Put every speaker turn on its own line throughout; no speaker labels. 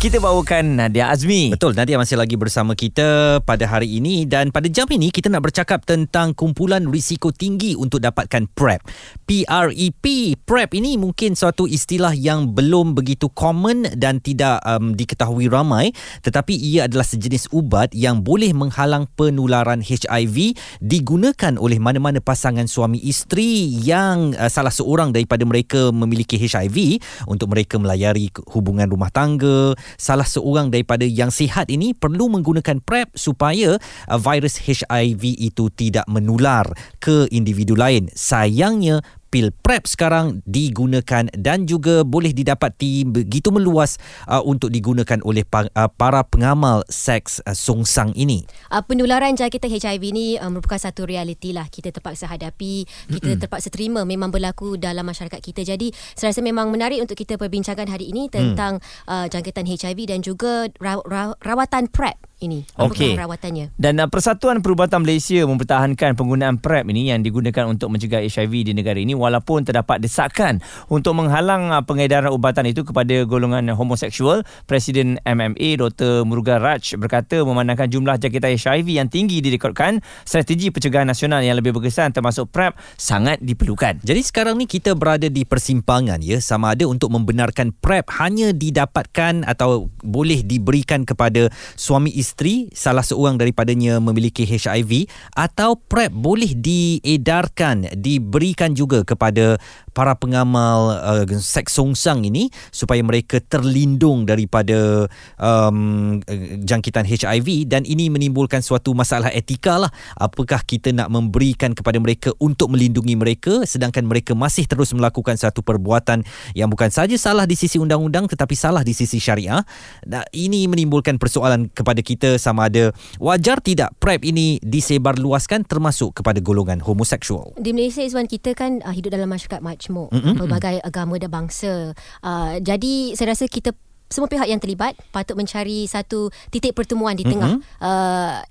kita bawakan Nadia Azmi.
Betul, Nadia masih lagi bersama kita pada hari ini dan pada jam ini kita nak bercakap tentang kumpulan risiko tinggi untuk dapatkan PrEP. PREP. PrEP ini mungkin suatu istilah yang belum begitu common dan tidak um, diketahui ramai tetapi ia adalah sejenis ubat yang boleh menghalang penularan HIV digunakan oleh mana-mana pasangan suami isteri yang uh, salah seorang daripada mereka memiliki HIV untuk mereka melayari hubungan rumah tangga salah seorang daripada yang sihat ini perlu menggunakan PrEP supaya uh, virus HIV itu tidak menular ke individu lain. Sayangnya pil PrEP sekarang digunakan dan juga boleh didapati begitu meluas uh, untuk digunakan oleh pa, uh, para pengamal seks uh, songsang ini.
Uh, penularan jangkitan HIV ini uh, merupakan satu realiti lah kita terpaksa hadapi, kita mm-hmm. terpaksa terima memang berlaku dalam masyarakat kita. Jadi saya rasa memang menarik untuk kita perbincangkan hari ini tentang mm. uh, jangkitan HIV dan juga raw- raw- rawatan PrEP ini
okay.
rawatannya.
Dan uh, Persatuan Perubatan Malaysia mempertahankan penggunaan PrEP ini yang digunakan untuk mencegah HIV di negara ini walaupun terdapat desakan untuk menghalang uh, pengedaran ubatan itu kepada golongan homoseksual. Presiden MMA Dr. Murugan Raj berkata memandangkan jumlah jangkitan HIV yang tinggi direkodkan, strategi pencegahan nasional yang lebih berkesan termasuk PrEP sangat diperlukan.
Jadi sekarang ni kita berada di persimpangan ya sama ada untuk membenarkan PrEP hanya didapatkan atau boleh diberikan kepada suami isteri isteri salah seorang daripadanya memiliki HIV atau PrEP boleh diedarkan diberikan juga kepada para pengamal uh, seks songsang ini supaya mereka terlindung daripada um, jangkitan HIV dan ini menimbulkan suatu masalah etika lah. Apakah kita nak memberikan kepada mereka untuk melindungi mereka sedangkan mereka masih terus melakukan satu perbuatan yang bukan saja salah di sisi undang-undang tetapi salah di sisi syariah? Nah, ini menimbulkan persoalan kepada kita kita sama ada wajar tidak PrEP ini disebarluaskan termasuk kepada golongan homoseksual.
Di Malaysia Izwan kita kan uh, hidup dalam masyarakat majmuk, mm-hmm. pelbagai agama dan bangsa. Uh, jadi saya rasa kita semua pihak yang terlibat patut mencari satu titik pertemuan di tengah. Mm-hmm. Uh,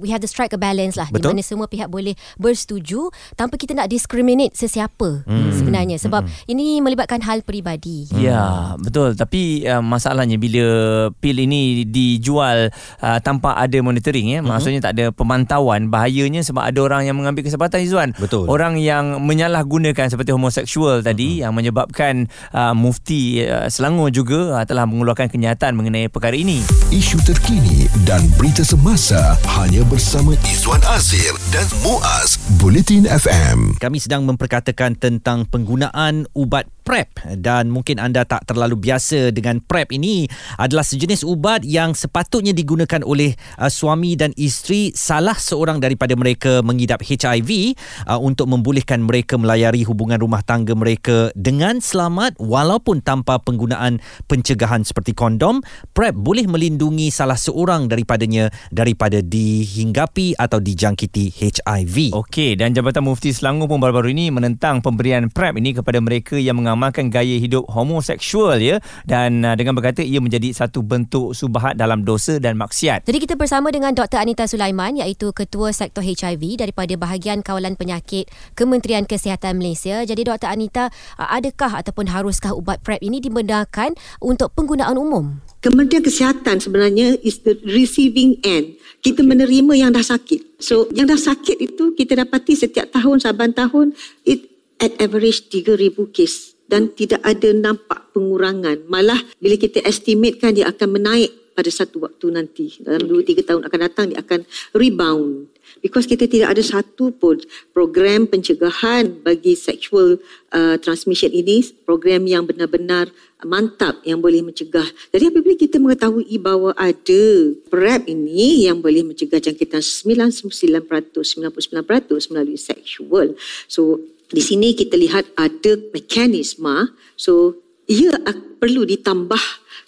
we have to strike a balance lah betul? di mana semua pihak boleh bersetuju tanpa kita nak discriminate sesiapa mm-hmm. sebenarnya sebab mm-hmm. ini melibatkan hal peribadi.
Ya, betul. Tapi uh, masalahnya bila pil ini dijual uh, tanpa ada monitoring ya, mm-hmm. maksudnya tak ada pemantauan, bahayanya sebab ada orang yang mengambil kesempatan Izwan.
Betul.
Orang yang menyalahgunakan seperti homoseksual tadi mm-hmm. yang menyebabkan uh, mufti uh, Selangor juga uh, telah mengeluarkan kenyataan mengenai perkara ini.
Isu terkini dan berita semasa hanya bersama Izwan Azir dan Muaz Bulletin FM.
Kami sedang memperkatakan tentang penggunaan ubat PrEP dan mungkin anda tak terlalu biasa dengan PrEP ini adalah sejenis ubat yang sepatutnya digunakan oleh uh, suami dan isteri salah seorang daripada mereka mengidap HIV uh, untuk membolehkan mereka melayari hubungan rumah tangga mereka dengan selamat walaupun tanpa penggunaan pencegahan seperti kondom PrEP boleh melindungi salah seorang daripadanya daripada dihinggapi atau dijangkiti HIV.
Okey dan Jabatan Mufti Selangor pun baru-baru ini menentang pemberian PrEP ini kepada mereka yang mengalami mengamalkan gaya hidup homoseksual ya dan uh, dengan berkata ia menjadi satu bentuk subahat dalam dosa dan maksiat.
Jadi kita bersama dengan Dr Anita Sulaiman iaitu ketua sektor HIV daripada bahagian kawalan penyakit Kementerian Kesihatan Malaysia. Jadi Dr Anita, uh, adakah ataupun haruskah ubat PrEP ini dibenarkan untuk penggunaan umum?
Kementerian Kesihatan sebenarnya is the receiving end. Kita menerima yang dah sakit. So yang dah sakit itu kita dapati setiap tahun saban tahun it at average 3000 kes dan tidak ada nampak pengurangan. Malah bila kita estimatekan dia akan menaik pada satu waktu nanti. Dalam 2-3 tahun akan datang dia akan rebound. Because kita tidak ada satu pun program pencegahan bagi sexual uh, transmission ini, program yang benar-benar mantap yang boleh mencegah. Jadi apabila kita mengetahui bahawa ada PrEP ini yang boleh mencegah jangkitan 99%, 99% melalui sexual. So di sini kita lihat ada mekanisme so ia perlu ditambah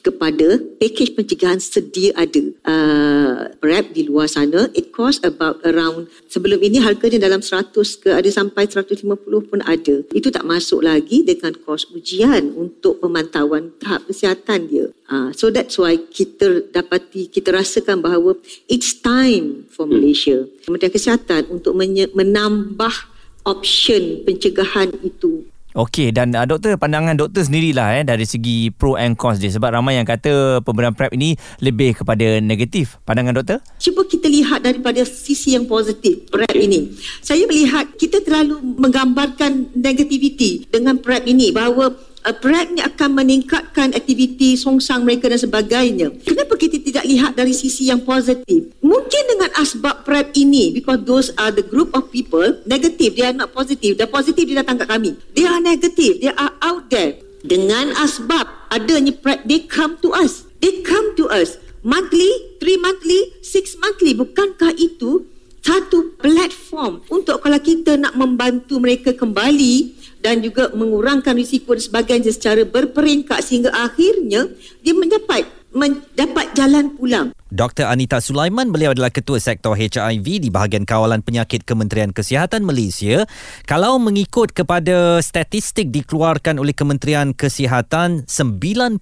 kepada pakej pencegahan sedia ada. Uh, PrEP di luar sana, it cost about around, sebelum ini harganya dalam 100 ke ada sampai 150 pun ada. Itu tak masuk lagi dengan kos ujian untuk pemantauan tahap kesihatan dia. Uh, so that's why kita dapati, kita rasakan bahawa it's time for Malaysia. Kementerian Kesihatan untuk menambah option pencegahan itu
Okey dan uh, doktor pandangan doktor sendirilah eh dari segi pro and cons dia sebab ramai yang kata pemberian PrEP ini lebih kepada negatif. Pandangan doktor?
Cuba kita lihat daripada sisi yang positif PrEP ini. Saya melihat kita terlalu menggambarkan negativiti dengan PrEP ini bahawa uh, PrEP ni akan meningkatkan aktiviti songsang mereka dan sebagainya. Kenapa kita tidak lihat dari sisi yang positif? Mungkin dengan asbab PrEP ini, because those are the group of people, negative, they are not positive. The positive dia datang kat kami. They are negative, they are out there. Dengan asbab adanya PrEP, they come to us. They come to us. Monthly, three monthly, six monthly. Bukankah itu satu platform untuk kalau kita nak membantu mereka kembali dan juga mengurangkan risiko dan sebagainya secara berperingkat sehingga akhirnya dia mendapat mendapat jalan pulang.
Dr. Anita Sulaiman, beliau adalah Ketua Sektor HIV di bahagian kawalan penyakit Kementerian Kesihatan Malaysia. Kalau mengikut kepada statistik dikeluarkan oleh Kementerian Kesihatan, 90%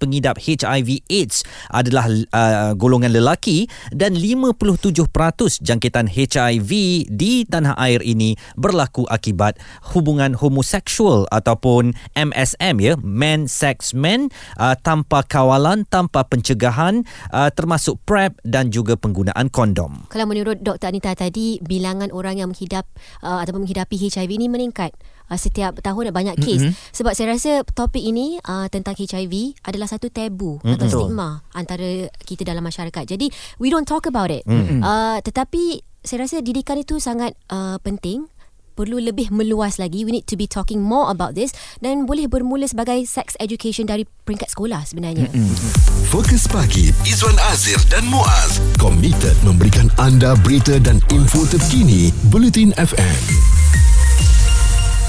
pengidap HIV AIDS adalah uh, golongan lelaki dan 57% jangkitan HIV di tanah air ini berlaku akibat hubungan homoseksual ataupun MSM ya, man sex man uh, tanpa kawalan, tanpa pencegahan uh, termasuk PrEP dan juga penggunaan kondom.
Kalau menurut Dr. Anita tadi, bilangan orang yang menghidap uh, ataupun menghidapi HIV ini meningkat uh, setiap tahun banyak kes. Mm-hmm. Sebab saya rasa topik ini uh, tentang HIV adalah satu tabu mm-hmm. atau stigma antara kita dalam masyarakat. Jadi, we don't talk about it. Mm-hmm. Uh, tetapi saya rasa didikan itu sangat uh, penting perlu lebih meluas lagi we need to be talking more about this dan boleh bermula sebagai sex education dari peringkat sekolah sebenarnya.
Fokus pagi Izwan Azir dan Muaz. Komited memberikan anda berita dan info terkini Bulletin FM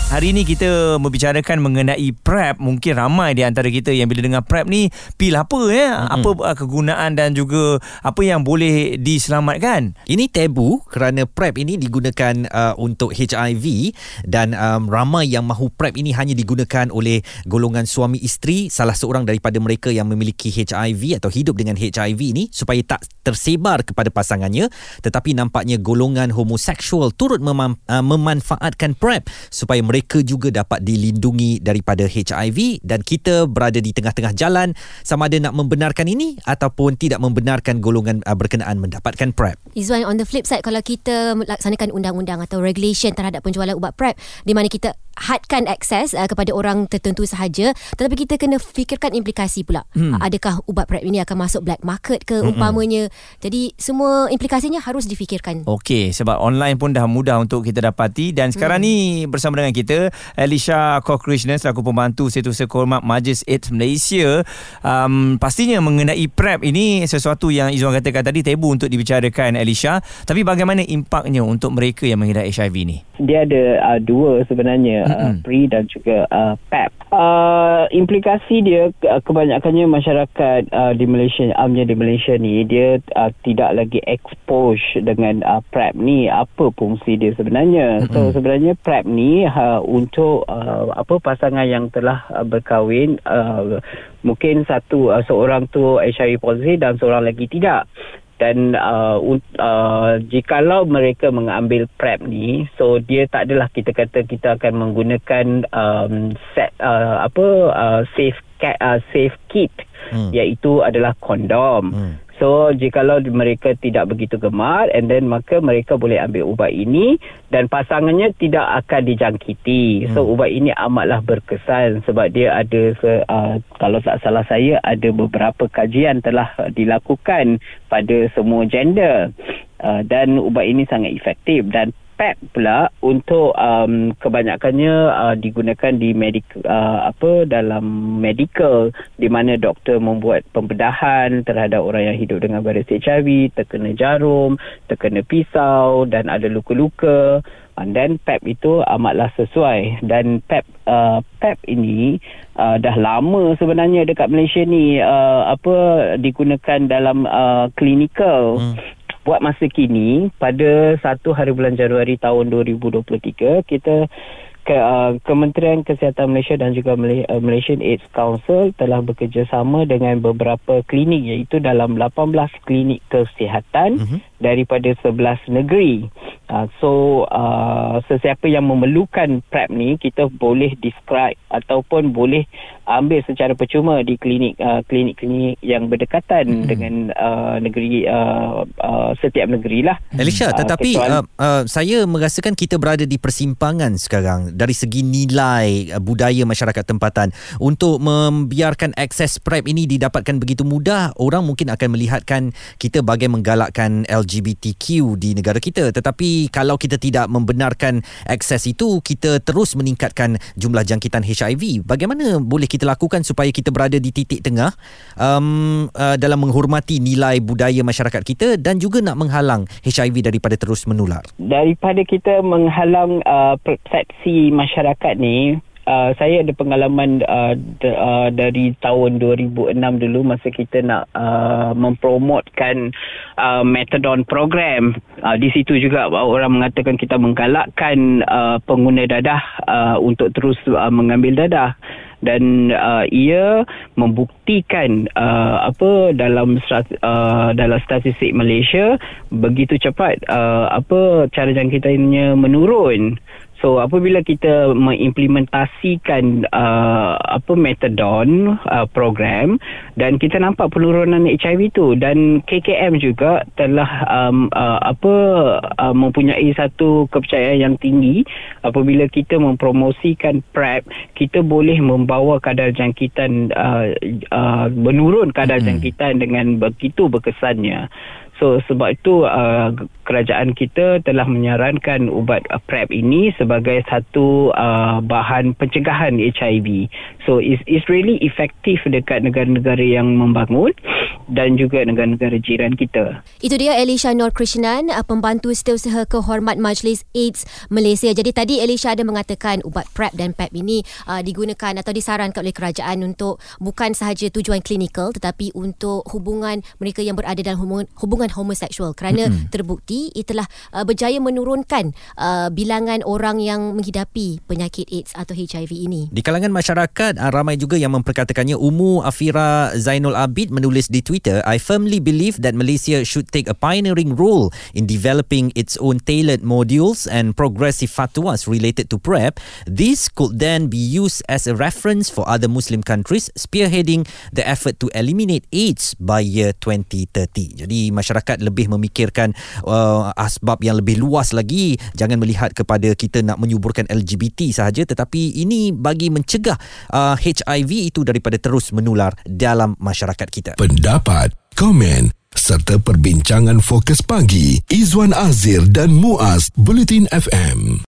Hari ini kita membicarakan mengenai PrEP. Mungkin ramai di antara kita yang bila dengar PrEP ni, pil apa ya? Mm-hmm. Apa uh, kegunaan dan juga apa yang boleh diselamatkan?
Ini tabu kerana PrEP ini digunakan uh, untuk HIV dan um, ramai yang mahu PrEP ini hanya digunakan oleh golongan suami isteri, salah seorang daripada mereka yang memiliki HIV atau hidup dengan HIV ini supaya tak tersebar kepada pasangannya. Tetapi nampaknya golongan homoseksual turut memam- uh, memanfaatkan PrEP supaya mereka mereka juga dapat dilindungi daripada HIV dan kita berada di tengah-tengah jalan sama ada nak membenarkan ini ataupun tidak membenarkan golongan uh, berkenaan mendapatkan PrEP.
Izwan, on the flip side kalau kita melaksanakan undang-undang atau regulation terhadap penjualan ubat PrEP di mana kita hadkan akses uh, kepada orang tertentu sahaja tetapi kita kena fikirkan implikasi pula. Hmm. uh, adakah ubat PrEP ini akan masuk black market ke hmm. umpamanya? Jadi semua implikasinya harus difikirkan.
Okey sebab online pun dah mudah untuk kita dapati. Dan sekarang hmm. ni bersama dengan kita Elisha Kokrishna selaku pembantu Setiausaha Kehormat Majlis AIDS Malaysia. Um, pastinya mengenai PrEP ini sesuatu yang Izwan katakan tadi tabu untuk dibicarakan Elisha tapi bagaimana impaknya untuk mereka yang mengidap HIV ni?
Dia ada uh, dua sebenarnya uh, pre dan juga uh, PEP. Uh, implikasi dia uh, kebanyakannya masyarakat uh, di Malaysia amnya di Malaysia ni dia uh, tidak lagi expose dengan uh, PrEP ni apa fungsi dia sebenarnya. Mm-hmm. So sebenarnya PrEP ni uh, untuk uh, apa pasangan yang telah uh, berkahwin uh, mungkin satu uh, seorang tu HIV positif dan seorang lagi tidak dan uh, uh, jikalau mereka mengambil prep ni so dia tak adalah kita kata kita akan menggunakan um, set uh, apa uh, safe uh, safe kit hmm. iaitu adalah kondom hmm. So jikalau mereka tidak begitu gemar and then maka mereka boleh ambil ubat ini dan pasangannya tidak akan dijangkiti. Hmm. So ubat ini amatlah berkesan sebab dia ada uh, kalau tak salah saya ada beberapa kajian telah dilakukan pada semua gender uh, dan ubat ini sangat efektif dan PEP pula untuk um, kebanyakannya uh, digunakan di medik uh, apa dalam medical di mana doktor membuat pembedahan terhadap orang yang hidup dengan virus HIV, terkena jarum, terkena pisau dan ada luka-luka. Then PEP itu amatlah sesuai dan PEP uh, PEP ini uh, dah lama sebenarnya dekat Malaysia ni uh, apa digunakan dalam uh, clinical hmm. Buat masa kini pada 1 hari bulan Januari tahun 2023 kita ke, uh, Kementerian Kesihatan Malaysia dan juga uh, Malaysian AIDS Council telah bekerjasama dengan beberapa klinik iaitu dalam 18 klinik kesihatan uh-huh. daripada 11 negeri. Uh, so uh, sesiapa yang memerlukan PrEP ni kita boleh describe ataupun boleh ambil secara percuma di klinik uh, klinik-klinik yang berdekatan hmm. dengan uh, negeri uh, uh, setiap negeri lah.
Elisha, tetapi uh, uh, saya merasakan kita berada di persimpangan sekarang dari segi nilai uh, budaya masyarakat tempatan. Untuk membiarkan akses PrEP ini didapatkan begitu mudah orang mungkin akan melihatkan kita bagai menggalakkan LGBTQ di negara kita. Tetapi kalau kita tidak membenarkan akses itu kita terus meningkatkan jumlah jangkitan HIV bagaimana boleh kita lakukan supaya kita berada di titik tengah um, uh, dalam menghormati nilai budaya masyarakat kita dan juga nak menghalang HIV daripada terus menular?
Daripada kita menghalang uh, persepsi masyarakat ni uh, saya ada pengalaman uh, d- uh, dari tahun 2006 dulu masa kita nak uh, mempromotkan uh, methadone program. Uh, di situ juga orang mengatakan kita menggalakkan uh, pengguna dadah uh, untuk terus uh, mengambil dadah dan uh, ia membuktikan uh, apa dalam uh, dalam statistik Malaysia begitu cepat uh, apa cara jangkitannya menurun So apabila kita mengimplementasikan uh, apa metadon uh, program dan kita nampak penurunan HIV itu dan KKM juga telah um, uh, apa uh, mempunyai satu kepercayaan yang tinggi apabila kita mempromosikan PrEP kita boleh membawa kadar jangkitan uh, uh, menurun kadar hmm. jangkitan dengan begitu berkesannya. So sebab itu uh, kerajaan kita telah menyarankan ubat uh, PrEP ini sebagai satu uh, bahan pencegahan HIV. So it's, it's really effective dekat negara-negara yang membangun dan juga negara-negara jiran kita.
Itu dia Elisha Nur Krishnan, uh, pembantu setiausaha kehormat Majlis AIDS Malaysia. Jadi tadi Elisha ada mengatakan ubat PrEP dan PEP ini uh, digunakan atau disarankan oleh kerajaan untuk bukan sahaja tujuan klinikal tetapi untuk hubungan mereka yang berada dalam hubungan, hubungan hubungan homoseksual kerana mm-hmm. terbukti ia telah uh, berjaya menurunkan uh, bilangan orang yang menghidapi penyakit AIDS atau HIV ini.
Di kalangan masyarakat uh, ramai juga yang memperkatakannya Umu Afira Zainul Abid menulis di Twitter, I firmly believe that Malaysia should take a pioneering role in developing its own tailored modules and progressive fatwas related to PrEP. This could then be used as a reference for other Muslim countries spearheading the effort to eliminate AIDS by year 2030. Jadi masyarakat masyarakat lebih memikirkan uh, asbab yang lebih luas lagi. Jangan melihat kepada kita nak menyuburkan LGBT sahaja tetapi ini bagi mencegah uh, HIV itu daripada terus menular dalam masyarakat kita.
Pendapat komen serta perbincangan fokus pagi Izwan Azir dan Muaz Bulletin FM